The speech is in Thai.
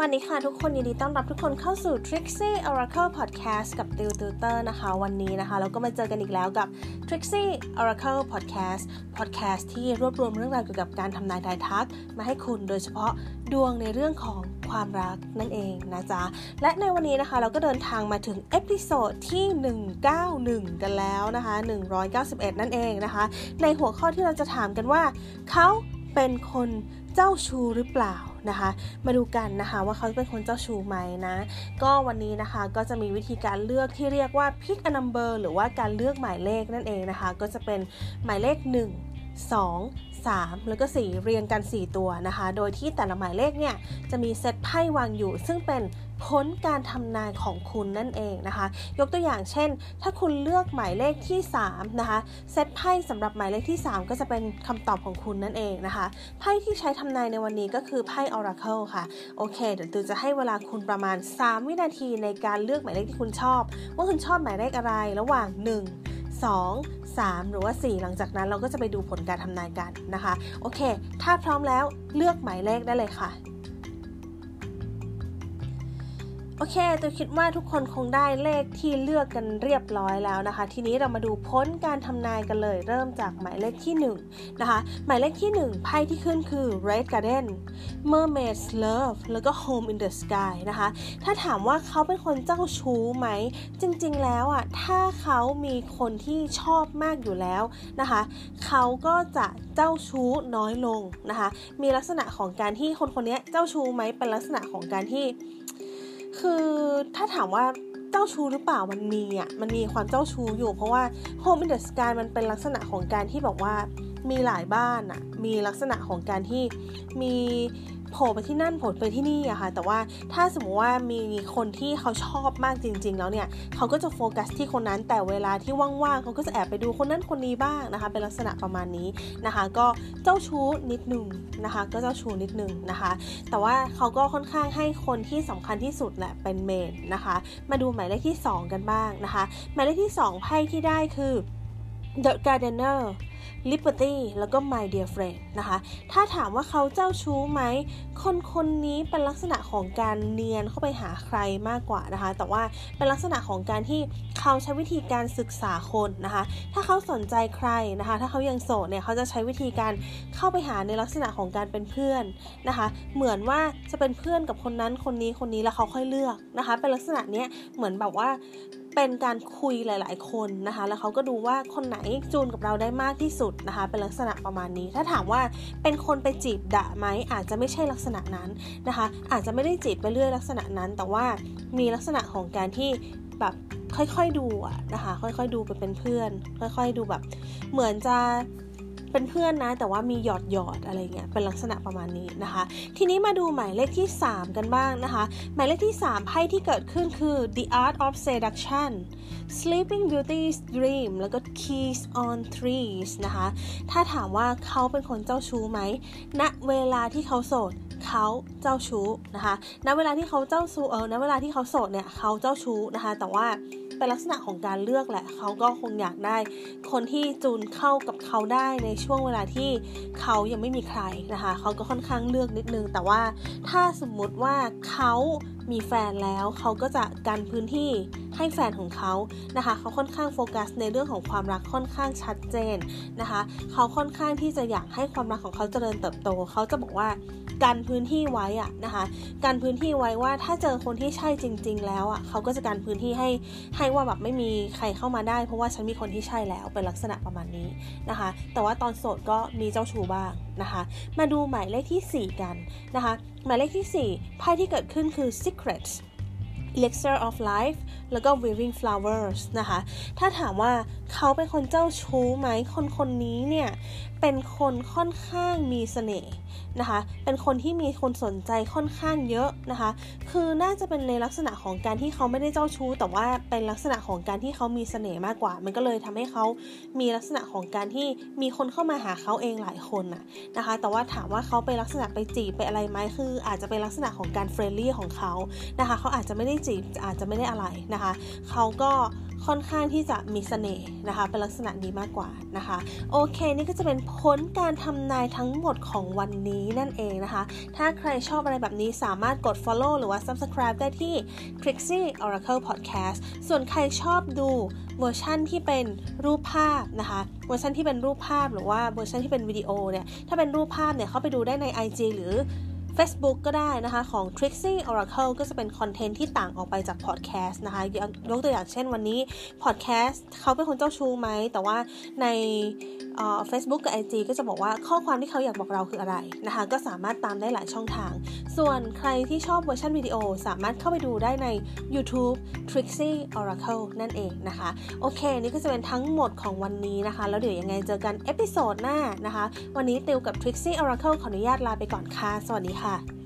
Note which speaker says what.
Speaker 1: วัสดีค่ะทุกคนยินดีต้อนรับทุกคนเข้าสู่ Trixie Oracle Podcast กับติวติวเตอร์นะคะ วันนี้นะคะ เราก็มาเจอกันอีกแล้วกับ Trixie Oracle Podcast Podcast ที่รวบรวมเรื่องราวเกี่ยวกับการทำนายทายทัก มาให้คุณโดยเฉพาะดวงในเรื่องของความรักนั่นเองนะจ๊ะ และในวันนี้นะคะเราก็เดินทางมาถึง episode ที่ 191 กันแล้วนะคะ 191 นั่นเองนะคะ ในหัวข้อที่เราจะถามกันว่า เขาเป็นคนเจ้าชู้หรือเปล่านะคะ มาดูกันนะคะว่าเขาเป็นคนเจ้าชู้ไหมนะ ก็วันนี้นะคะก็จะมีวิธีการเลือกที่เรียกว่า pick a number หรือว่าการเลือกหมายเลขนั่นเองนะคะ ก็จะเป็นหมายเลข 1 2 3 แล้วก็ 4 เรียงกัน 4 ตัวนะคะ โดยที่แต่ละหมายเลขเนี่ยจะมีเซตไพ่วางอยู่ ซึ่งเป็น ผลการทำนายของคุณนั่นเองนะคะ ยกตัวอย่างเช่น ถ้าคุณเลือกหมายเลขที่3นะคะเซตไพ่สำหรับหมายเลขที่ 3 ก็จะเป็นคำตอบของคุณนั่นเองนะคะไพ่ที่ใช้ทำนายในวันนี้ก็คือไพ่ Oracle ค่ะโอเค เดี๋ยวตูจะให้เวลาคุณประมาณ 3 วินาทีในการเลือกหมายเลขที่คุณชอบ ว่าคุณชอบหมายเลขอะไรระหว่าง 1 2 3 หรือว่า 4 หลังจากนั้นเราก็จะไปดูผลการทำนายกันนะคะ โอเค ถ้าพร้อมแล้วเลือกหมายเลขได้เลยค่ะ โอเค ตัวคิดว่าทุกคนคงได้เลขที่เลือกกันเรียบร้อยแล้วนะคะ ทีนี้เรามาดูพ้นการทำนายกันเลย เริ่มจากหมายเลขที่1นะคะ หมายเลขที่ 1 ไพ่ที่ขึ้นคือ Red Garden Mermaid's Love แล้วก็ Home in the Sky นะคะ ถ้าถามว่าเขาเป็นคนเจ้าชู้ไหม จริงๆแล้วอะ ถ้าเขามีคนที่ชอบมากอยู่แล้วนะคะ เขาก็จะเจ้าชู้น้อยลงนะคะ มีลักษณะของการที่คนคนนี้เจ้าชู้ไหมเป็นลักษณะของการที่ คือถ้าถามว่าเจ้าชู้หรือเปล่ามันมีอะมันมีความเจ้าชู้อยู่ เพราะว่า Home in the Sky มันเป็นลักษณะของการที่บอกว่า มีหลายบ้านอะมีลักษณะของการที่มีโผล่ไปที่นั่นโผล่ไปที่นี่อะค่ะ แต่ว่าถ้าสมมติว่ามีคนที่เขาชอบมากจริง ๆ แล้วเนี่ยเขาก็จะโฟกัสที่คนนั้น แต่เวลาที่ว่างๆเขาก็จะแอบไปดูคนนั้นคนนี้บ้างนะคะ เป็นลักษณะประมาณนี้นะคะ ก็เจ้าชู้นิดนึงนะคะ ก็เจ้าชู้นิดนึงนะคะ แต่ว่าเขาก็ค่อนข้างให้คนที่สำคัญที่สุดแหละเป็นเมนนะคะ มาดูหมายเลขที่ 2 กันบ้างนะคะ หมายเลขที่ 2ไพ่ที่ได้คือ The Gardener Liberty แล้วก็ My Dear Friend นะคะ ถ้าถามว่าเขาเจ้าชู้ไหม คนคนนี้เป็นลักษณะของการเนียนเข้าไปหาใครมากกว่านะคะ แต่ว่าเป็นลักษณะของการที่เขาใช้วิธีการศึกษาคนนะคะ ถ้าเขาสนใจใครนะคะ ถ้าเขายังโสดเนี่ย เขาจะใช้วิธีการเข้าไปหาในลักษณะของการเป็นเพื่อนนะคะ เหมือนว่าจะเป็นเพื่อนกับคนนั้นคนนี้คนนี้แล้วเขาค่อยเลือกนะคะ เป็นลักษณะเนี้ยเหมือนแบบว่า เป็นการคุยหลาย ๆ คนนะคะ แล้วเขาก็ดูว่าคนไหนจูนกับเราได้มากที่สุดนะคะ เป็นลักษณะประมาณนี้ ถ้าถามว่าเป็นคนไปจีบดะไหมอาจจะไม่ใช่ลักษณะนั้นนะคะ อาจจะไม่ได้จีบไปเรื่อยลักษณะนั้น แต่ว่ามีลักษณะของการที่แบบค่อย ๆ ดูอะนะคะ ค่อย ๆ ดูไปเป็นเพื่อน ค่อย ๆ ดูแบบ เหมือนจะ เป็นเพื่อนนะ แต่ว่ามีหยอดหยอดอะไรเงี้ยเป็นลักษณะประมาณนี้นะคะ ทีนี้มาดูหมายเลขที่ 3 กันบ้างนะคะ หมายเลขที่ 3ไพ่ที่เกิดขึ้นคือ The Art of Seduction Sleeping Beauty's Dream แล้วก็ Keys on Trees นะคะ ถ้าถามว่าเขาเป็นคนเจ้าชู้ไหมณเวลาที่เขาโสดเขาเจ้าชู้นะคะ ณ เวลาที่เขาเจ้าชู้ เออ ณ เวลาที่เขาโสดเนี่ย เขาเจ้าชู้นะคะ แต่ว่า เป็นลักษณะของการเลือกแหละเขาก็คงอยากได้ คนที่จูนเข้ากับเขาได้ในช่วงเวลาที่เขายังไม่มีใครนะคะเขาก็ค่อนข้างเลือกนิดนึง แต่ว่าถ้าสมมุติว่าเขามีแฟนแล้วเขาก็จะกันพื้นที่ให้แฟนของเขานะคะเขาค่อนข้างโฟกัสในเรื่องของความรักค่อนข้างชัดเจนนะคะเขาค่อนข้างที่จะอยากให้ความรักของเขาเจริญเติบโต เขาจะบอกว่ากันพื้นที่ไว้อะนะคะกันพื้นที่ไว้ว่าถ้าเจอคนที่ใช่จริง ๆ แล้วอะเขาก็จะกันพื้นที่ให้ให้ว่าแบบไม่มีใครเข้ามาได้ เพราะว่าฉันมีคนที่ใช่แล้วเป็นลักษณะประมาณนี้นะคะ แต่ว่าตอนโสดก็มีเจ้าชู้บ้างนะคะ มาดูหมายเลขที่ 4 กันนะคะ หมายเลขที่4ไพ่ที่เกิดขึ้นคือ secrets Elixir of Life แล้วก็ Weaving Flowers นะคะ ถ้าถามว่าเขาเป็นคนเจ้าชู้ไหม คนคนนี้เนี่ย เป็นคนค่อนข้างมีเสน่ห์นะคะ เป็นคนที่มีคนสนใจค่อนข้างเยอะนะคะ คือน่าจะเป็นในลักษณะของการที่เขาไม่ได้เจ้าชู้ แต่ว่าเป็นลักษณะของการที่เขามีเสน่ห์มากกว่า มันก็เลยทำให้เขามีลักษณะของการที่มีคนเข้ามาหาเขาเองหลายคนน่ะนะคะ แต่ว่าถามว่าเขาไปลักษณะไปจีบไปอะไรไหมคือ อาจจะเป็นลักษณะของการ friendly ของเขานะคะ เขาอาจจะไม่ได้จีบอาจจะไม่ได้อะไรนะคะเขาก็ค่อนข้างที่จะมีเสน่ห์นะคะ เป็นลักษณะนี้มากกว่านะคะ โอเคนี่ก็จะเป็นผลการทำนายทั้งหมดของวันนี้นั่นเองนะคะ ถ้าใครชอบอะไรแบบนี้สามารถกด follow หรือว่า subscribe ได้ที่ Trixie Oracle Podcast ส่วนใครชอบดูเวอร์ชั่นที่เป็นรูปภาพนะคะ เวอร์ชันที่เป็นรูปภาพหรือว่าเวอร์ชันที่เป็นวิดีโอเนี่ย ถ้าเป็นรูปภาพเนี่ยเข้าไปดูได้ใน IG หรือ Facebook ก็ได้นะคะของ Trixie Oracle ก็จะเป็นคอนเทนต์ที่ต่างออกไปจากพอดแคสต์นะคะยกตัวอย่างเช่นวันนี้พอดแคสต์เขาเป็นคนเจ้าชู้ไหม แต่ว่าในเฟซบุ๊กกับ IG ก็จะบอกว่าข้อความที่เขาอยากบอกเราคืออะไรนะคะก็สามารถตามได้หลายช่องทาง ส่วนใครที่ชอบเวอร์ชันวิดีโอ สามารถเข้าไปดูได้ใน YouTube Trixie Oracle นั่นเองนะคะ โอเค นี่ก็จะเป็นทั้งหมดของวันนี้นะคะ แล้วเดี๋ยวยังไงเจอกัน episode หน้านะคะ วันนี้ติวกับ Trixie Oracle ขออนุญาตลาไปก่อนค่ะ สวัสดีค่ะค่ะ